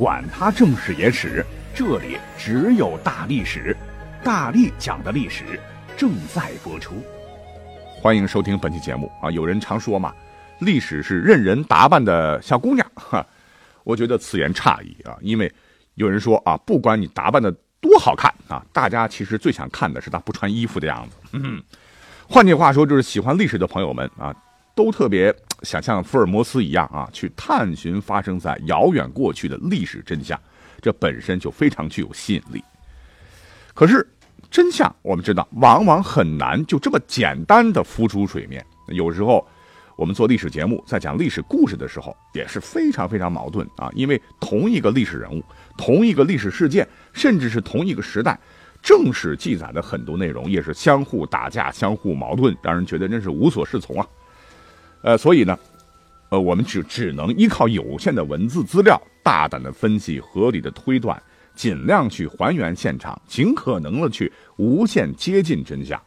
管他正史野史。这里只有大历史，大力讲的历史正在播出。欢迎收听本期节目啊！有人常说嘛，历史是任人打扮的小姑娘，哈，我觉得此言差矣啊！因为有人说啊，不管你打扮的多好看啊，大家其实最想看的是她不穿衣服的样子。嗯，换句话说，就是喜欢历史的朋友们啊，都特别想像福尔摩斯一样啊，去探寻发生在遥远过去的历史真相。这本身就非常具有吸引力，可是真相我们知道，往往很难就这么简单的浮出水面。有时候我们做历史节目，在讲历史故事的时候，也是非常非常矛盾啊！因为同一个历史人物、同一个历史事件，甚至是同一个时代，正史记载的很多内容也是相互打架、相互矛盾，让人觉得真是无所适从啊！呃，所以呢。呃，我们只只能依靠有限的文字资料，大胆的分析，合理的推断，尽量去还原现场，尽可能的去无限接近真相。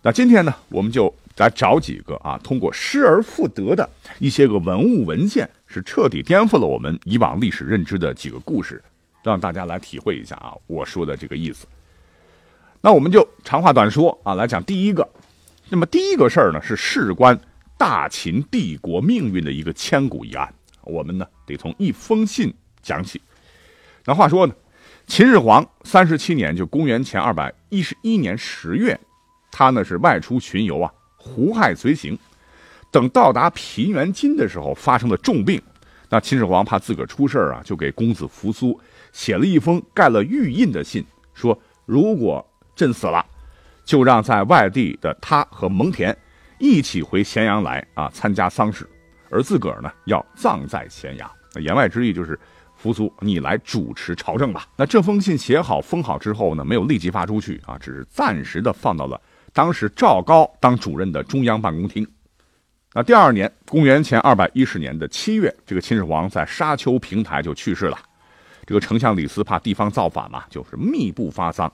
那今天呢，我们就来找几个啊，通过失而复得的一些个文物文献，是彻底颠覆了我们以往历史认知的几个故事，让大家来体会一下啊，我说的这个意思。那我们就长话短说啊，来讲第一个。那么第一个事儿呢，是事关。大秦帝国命运的一个千古一案，我们呢得从一封信讲起。那话说呢，秦始皇三十七年，就公元前二百一十一年十月，他呢是外出巡游啊，胡亥随行。等到达平原津的时候，发生了重病。那秦始皇怕自个儿出事啊，就给公子扶苏写了一封盖了玉印的信，说如果朕死了，就让在外地的他和蒙恬。一起回咸阳来啊，参加丧事，而自个儿呢要葬在咸阳。那言外之意就是，扶苏你来主持朝政吧。那这封信写好封好之后呢，没有立即发出去啊，只是暂时的放到了当时赵高当主任的中央办公厅。那第二年，公元前二百一十年的七月，这个秦始皇在沙丘平台就去世了。这个丞相李斯怕地方造反嘛，就是密不发丧。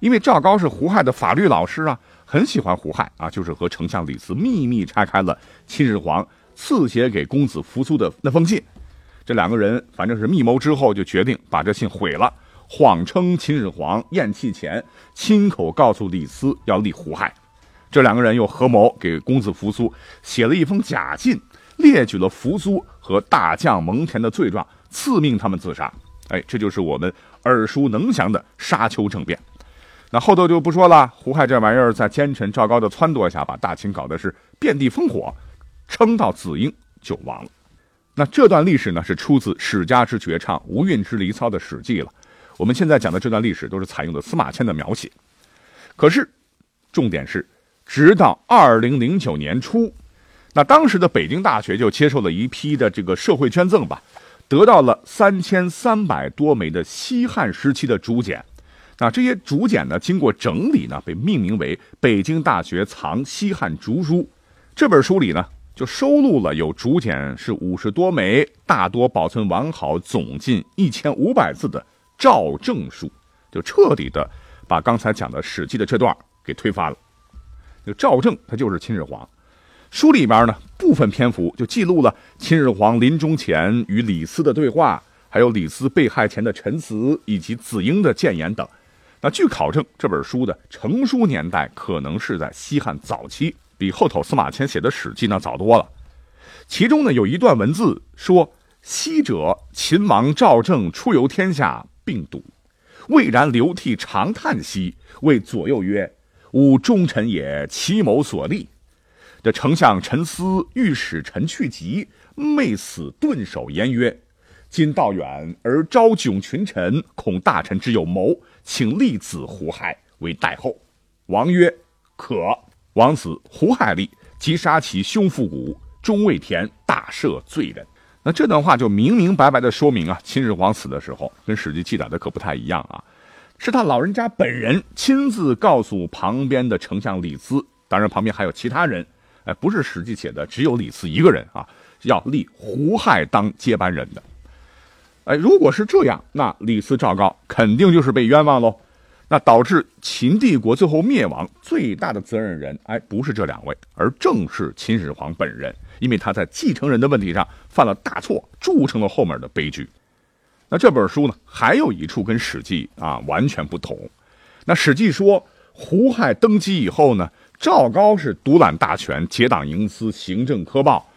因为赵高是胡亥的法律老师啊。很喜欢胡亥啊，就是和丞相李斯秘密拆开了秦始皇赐写给公子扶苏的那封信。这两个人反正是密谋之后，就决定把这信毁了，谎称秦始皇咽气前亲口告诉李斯要立胡亥。这两个人又合谋给公子扶苏写了一封假信，列举了扶苏和大将蒙恬的罪状，赐命他们自杀。哎，这就是我们耳熟能详的沙丘政变。那后头就不说了。胡亥这玩意儿在奸臣赵高的撺掇下，把大秦搞的是遍地烽火，撑到子婴就亡了。那这段历史呢，是出自史家之绝唱《无韵之离骚》的《史记》了。我们现在讲的这段历史都是采用的司马迁的描写。可是，重点是，直到二零零九年初，那当时的北京大学就接受了一批的这个社会捐赠吧，得到了三千三百多枚的西汉时期的竹简。那这些竹简呢，经过整理呢，被命名为《北京大学藏西汉竹书》。这本书里呢，就收录了有竹简是五十多枚，大多保存完好，总近一千五百字的赵正书，就彻底的把刚才讲的《史记》的这段给推翻了。就赵正，他就是秦始皇。书里边呢，部分篇幅就记录了秦始皇临终前与李斯的对话，还有李斯被害前的陈词，以及子婴的谏言等。那据考证，这本书的成书年代可能是在西汉早期，比后头司马迁写的《史记》呢早多了。其中呢有一段文字说：“昔者秦王赵正出游天下，病笃，未然流涕长叹息，谓左右曰：‘吾忠臣也，其谋所立。’这丞相陈思欲使臣去疾，昧死顿首，言曰：‘今道远而招窘群臣，恐大臣之有谋。’”请立子胡亥为代后，王曰：“可。”王子胡亥立，即杀其兄父骨，终未田，大赦罪人。那这段话就明明白白的说明啊，秦始皇死的时候跟史记记载的可不太一样啊。是他老人家本人亲自告诉旁边的丞相李斯，当然旁边还有其他人，哎，不是《史记》写的，只有李斯一个人啊，要立胡亥当接班人的。哎，如果是这样，那李斯赵高肯定就是被冤枉喽。那导致秦帝国最后灭亡最大的责任人，哎，不是这两位，而正是秦始皇本人，因为他在继承人的问题上犯了大错，铸成了后面的悲剧。那这本书呢，还有一处跟《史记》啊完全不同。那《史记》说，胡亥登基以后呢，赵高是独揽大权，结党营私，行政苛暴，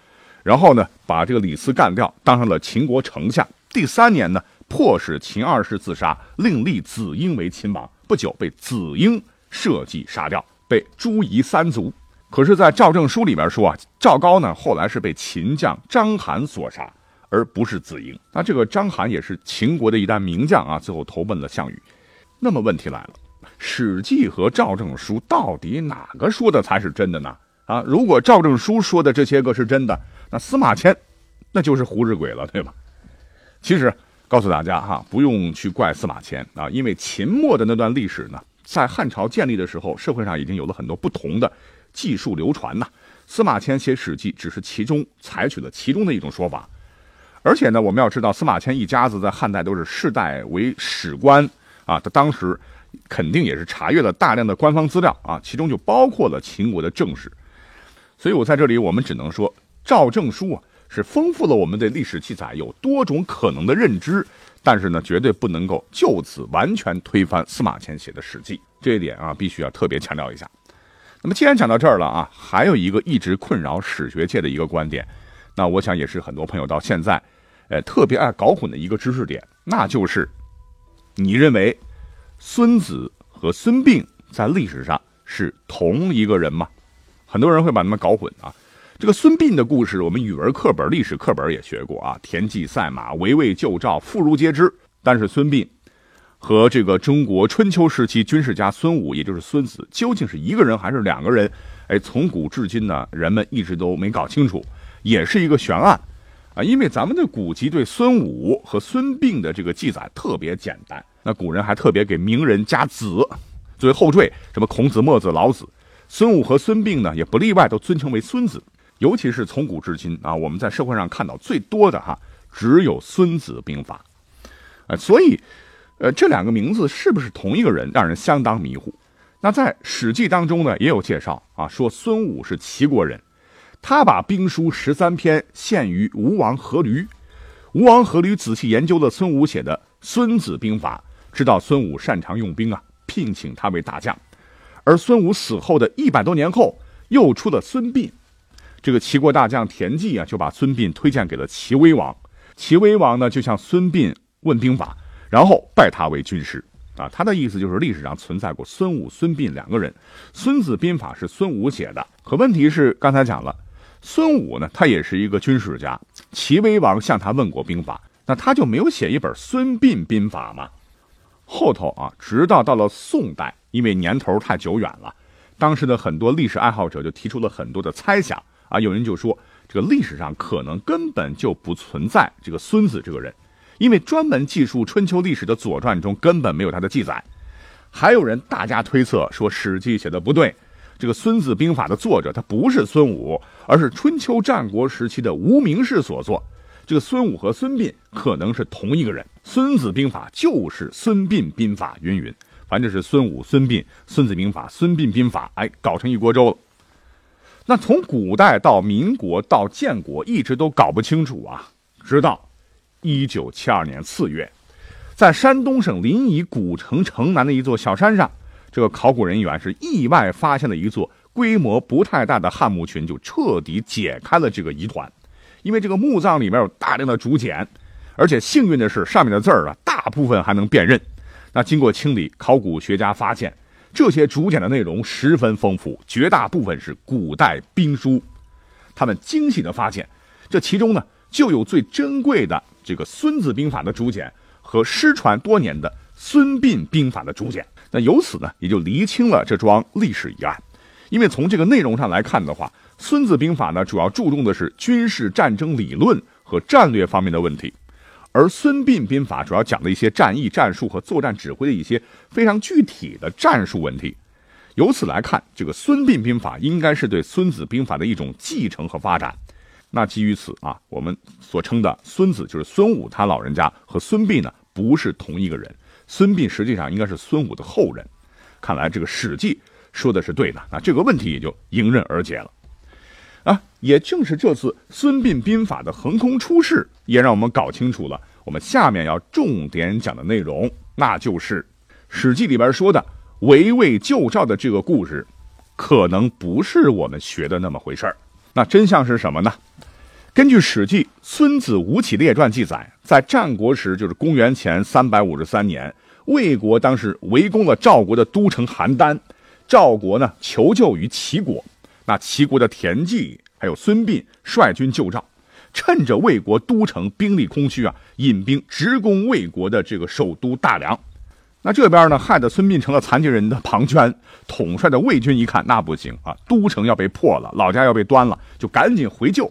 然后呢，把这个李斯干掉，当上了秦国丞相。第三年呢，迫使秦二世自杀，另立子婴为秦王。不久被子婴设计杀掉，被诛夷三族。可是，在赵正书里面说啊，赵高呢后来是被秦将章邯所杀，而不是子婴。那这个章邯也是秦国的一代名将啊，最后投奔了项羽。那么问题来了，《史记》和赵正书到底哪个说的才是真的呢？啊，如果赵正书说的这些个是真的，那司马迁那就是胡日鬼了，对吧？其实。告诉大家哈，不用去怪司马迁啊，因为秦末的那段历史呢，在汉朝建立的时候，社会上已经有了很多不同的技术流传呐。司马迁写《史记》只是其中采取了其中的一种说法，而且呢，我们要知道司马迁一家子在汉代都是世代为史官啊，他当时肯定也是查阅了大量的官方资料啊，其中就包括了秦国的正史。所以我在这里，我们只能说赵正书啊。是丰富了我们对历史记载有多种可能的认知，但是呢，绝对不能够就此完全推翻司马迁写的《史记》这一点啊，必须要特别强调一下。那么，既然讲到这儿了啊，还有一个一直困扰史学界的一个观点，那我想也是很多朋友到现在，呃，特别爱搞混的一个知识点，那就是你认为孙子和孙膑在历史上是同一个人吗？很多人会把他们搞混啊。这个孙膑的故事，我们语文课本、历史课本也学过啊，田忌赛马、围魏救赵，妇孺皆知。但是孙膑和这个中国春秋时期军事家孙武，也就是孙子，究竟是一个人还是两个人？哎，从古至今呢，人们一直都没搞清楚，也是一个悬案啊。因为咱们的古籍对孙武和孙膑的这个记载特别简单，那古人还特别给名人加子作为后缀，什么孔子、墨子、老子。孙武和孙膑呢，也不例外，都尊称为孙子。尤其是从古至今啊，我们在社会上看到最多的哈，只有《孙子兵法》，呃，所以，呃，这两个名字是不是同一个人，让人相当迷糊。那在《史记》当中呢，也有介绍啊，说孙武是齐国人，他把兵书十三篇献于吴王阖闾，吴王阖闾仔细研究了孙武写的《孙子兵法》，知道孙武擅长用兵啊，聘请他为大将。而孙武死后的一百多年后，又出了孙膑。这个齐国大将田忌啊，就把孙膑推荐给了齐威王。齐威王呢，就向孙膑问兵法，然后拜他为军师。啊，他的意思就是历史上存在过孙武、孙膑两个人。孙子兵法是孙武写的，可问题是刚才讲了，孙武呢，他也是一个军事家。齐威王向他问过兵法，那他就没有写一本孙膑兵法吗？后头啊，直到到了宋代，因为年头太久远了，当时的很多历史爱好者就提出了很多的猜想。啊，有人就说这个历史上可能根本就不存在这个孙子这个人，因为专门记述春秋历史的《左传》中根本没有他的记载。还有人大家推测说，《史记》写的不对，这个《孙子兵法》的作者他不是孙武，而是春秋战国时期的无名氏所作。这个孙武和孙膑可能是同一个人，《孙子兵法》就是孙膑兵法，云云，反正是孙武、孙膑，《孙子兵法》、孙膑兵法，哎，搞成一锅粥了。那从古代到民国到建国，一直都搞不清楚啊。直到一九七二年四月，在山东省临沂古城城南的一座小山上，这个考古人员是意外发现了一座规模不太大的汉墓群，就彻底解开了这个疑团。因为这个墓葬里面有大量的竹简，而且幸运的是，上面的字儿啊，大部分还能辨认。那经过清理，考古学家发现。这些竹简的内容十分丰富，绝大部分是古代兵书。他们惊喜地发现，这其中呢就有最珍贵的这个《孙子兵法》的竹简和失传多年的《孙膑兵法》的竹简。那由此呢，也就厘清了这桩历史疑案。因为从这个内容上来看的话，《孙子兵法》呢主要注重的是军事战争理论和战略方面的问题，而孙膑兵法主要讲的一些战役、战术和作战指挥的一些非常具体的战术问题。由此来看，这个孙膑兵法应该是对孙子兵法的一种继承和发展。那基于此啊，我们所称的孙子就是孙武他老人家和孙膑呢不是同一个人，孙膑实际上应该是孙武的后人。看来这个《史记》说的是对的，那这个问题也就迎刃而解了。啊，也正是这次孙膑兵法的横空出世，也让我们搞清楚了我们下面要重点讲的内容，那就是《史记》里边说的围魏救赵的这个故事，可能不是我们学的那么回事儿。那真相是什么呢？根据《史记·孙子吴起列传》记载，在战国时，就是公元前三百五十三年，魏国当时围攻了赵国的都城邯郸，赵国呢求救于齐国。那齐国的田忌还有孙膑率军救赵，趁着魏国都城兵力空虚啊，引兵直攻魏国的这个首都大梁。那这边呢，害得孙膑成了残疾人的庞涓。统帅的魏军一看，那不行啊，都城要被破了，老家要被端了，就赶紧回救。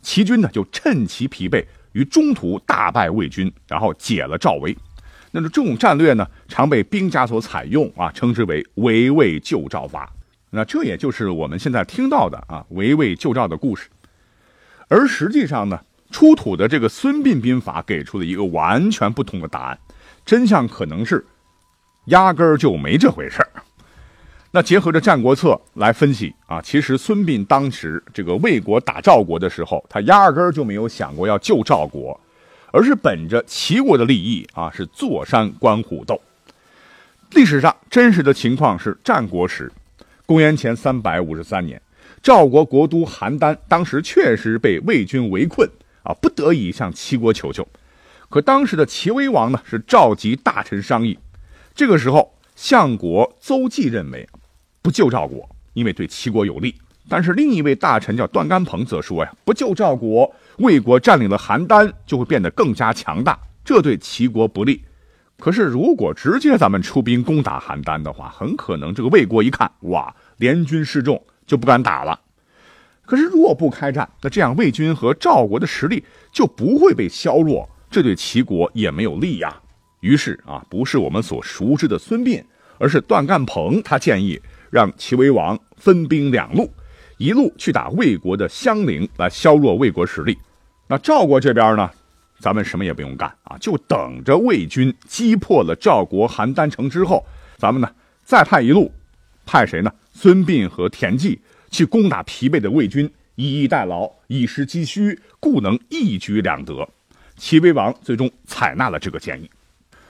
齐军呢，就趁其疲惫于中途大败魏军，然后解了赵围。那么这种战略呢，常被兵家所采用啊，称之为围魏救赵法。那这也就是我们现在听到的啊，围魏救赵的故事。而实际上呢，出土的这个孙膑兵法给出了一个完全不同的答案，真相可能是压根儿就没这回事儿。那结合着《战国策》来分析啊，其实孙膑当时这个魏国打赵国的时候，他压根儿就没有想过要救赵国，而是本着齐国的利益啊，是坐山观虎斗。历史上真实的情况是，战国时，公元前三百五十三年，赵国国都邯郸当时确实被魏军围困啊，不得已向齐国求救。可当时的齐威王呢，是召集大臣商议，这个时候相国邹忌认为。不救赵国，因为对齐国有利。但是另一位大臣叫段干鹏则说呀，不救赵国，魏国占领了邯郸就会变得更加强大，这对齐国不利。可是如果直接咱们出兵攻打邯郸的话，很可能这个魏国一看，哇，联军失众，就不敢打了。可是若不开战，那这样魏军和赵国的实力就不会被削弱，这对齐国也没有利呀。于是啊，不是我们所熟知的孙膑，而是段干鹏，他建议。让齐威王分兵两路，一路去打魏国的襄陵，来削弱魏国实力。那赵国这边呢，咱们什么也不用干啊，就等着魏军击破了赵国邯郸城之后，咱们呢再派一路，派谁呢？孙膑和田忌去攻打疲惫的魏军，以逸待劳，以实击虚，故能一举两得。齐威王最终采纳了这个建议。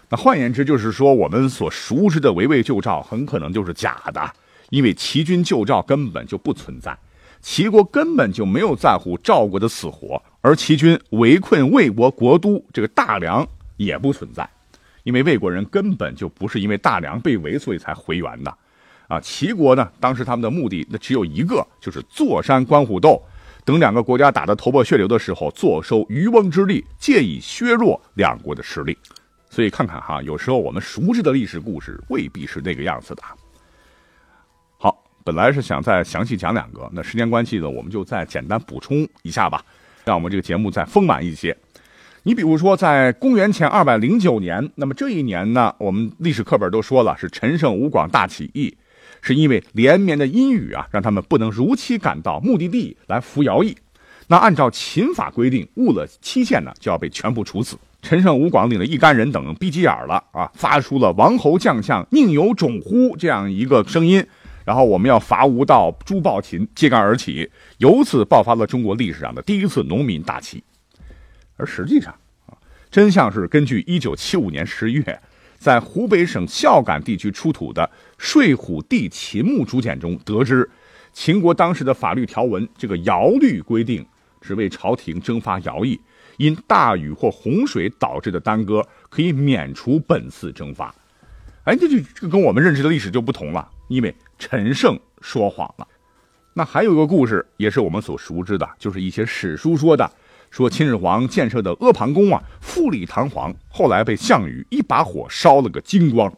那换言之，就是说我们所熟知的围魏救赵，很可能就是假的。因为齐军救赵根本就不存在，齐国根本就没有在乎赵国的死活，而齐军围困魏国国都这个大梁也不存在，因为魏国人根本就不是因为大梁被围所以才回援的，啊，齐国呢当时他们的目的那只有一个，就是坐山观虎斗，等两个国家打得头破血流的时候，坐收渔翁之利，借以削弱两国的实力。所以看看哈，有时候我们熟知的历史故事未必是那个样子的。好本来是想再详细讲两个，那时间关系呢，我们就再简单补充一下吧，让我们这个节目再丰满一些。你比如说，在公元前二百零九年，那么这一年呢，我们历史课本都说了是陈胜吴广大起义，是因为连绵的阴雨啊，让他们不能如期赶到目的地来服徭役。那按照秦法规定，误了期限呢，就要被全部处死。陈胜吴广领了一干人等逼急眼了啊，发出了“王侯将相宁有种乎”这样一个声音。然后我们要伐吴道、诛暴秦，揭竿而起，由此爆发了中国历史上的第一次农民大起。而实际上啊，真相是根据1975年10月在湖北省孝感地区出土的《睡虎地秦墓竹简》中得知，秦国当时的法律条文这个徭律规定，只为朝廷征发徭役，因大雨或洪水导致的耽搁，可以免除本次征发。哎，这就这跟我们认知的历史就不同了，因为陈胜说谎了。那还有一个故事，也是我们所熟知的，就是一些史书说的，说秦始皇建设的阿房宫啊，富丽堂皇，后来被项羽一把火烧了个精光。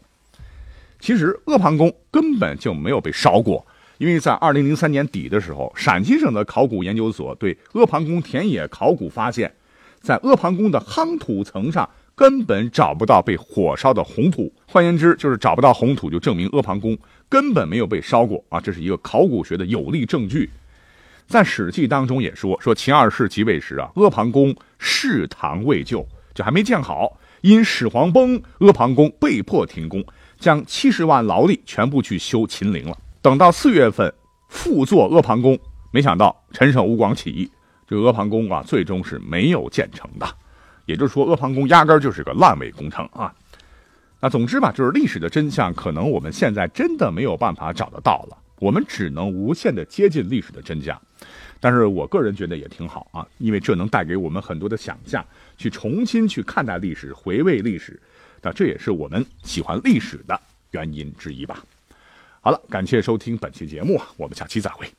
其实阿房宫根本就没有被烧过，因为在二零零三年底的时候，陕西省的考古研究所对阿房宫田野考古发现，在阿房宫的夯土层上根本找不到被火烧的红土。换言之，就是找不到红土，就证明阿房宫根本没有被烧过啊！这是一个考古学的有力证据。在《史记》当中也说，说秦二世即位时啊，阿房宫室堂未就，就还没建好。因始皇崩，阿房宫被迫停工，将七十万劳力全部去修秦陵了。等到四月份复作阿房宫，没想到陈胜吴广起义。这阿房宫啊，最终是没有建成的，也就是说，阿房宫压根就是个烂尾工程啊。那总之吧，就是历史的真相，可能我们现在真的没有办法找得到了，我们只能无限的接近历史的真相。但是我个人觉得也挺好啊，因为这能带给我们很多的想象，去重新去看待历史，回味历史。那这也是我们喜欢历史的原因之一吧。好了，感谢收听本期节目，我们下期再会。